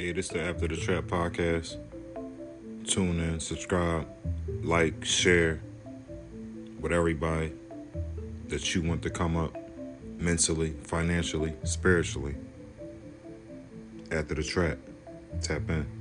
Hey, this is the After the Trap podcast. Tune in, subscribe, like, share with everybody that you want to come up mentally, financially, spiritually. After the Trap. Tap in.